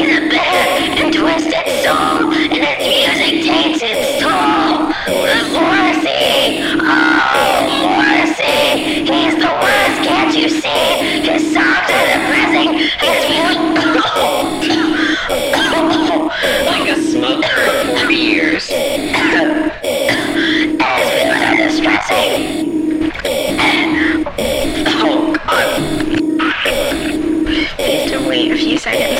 He's a bear and twisted soul, and his music taints his soul. Morrissey! Oh, Morrissey! He's the worst, can't you see? His songs are depressing, his music... Oh, like a smoker for years. As distressing. oh, God. I have to wait a few seconds.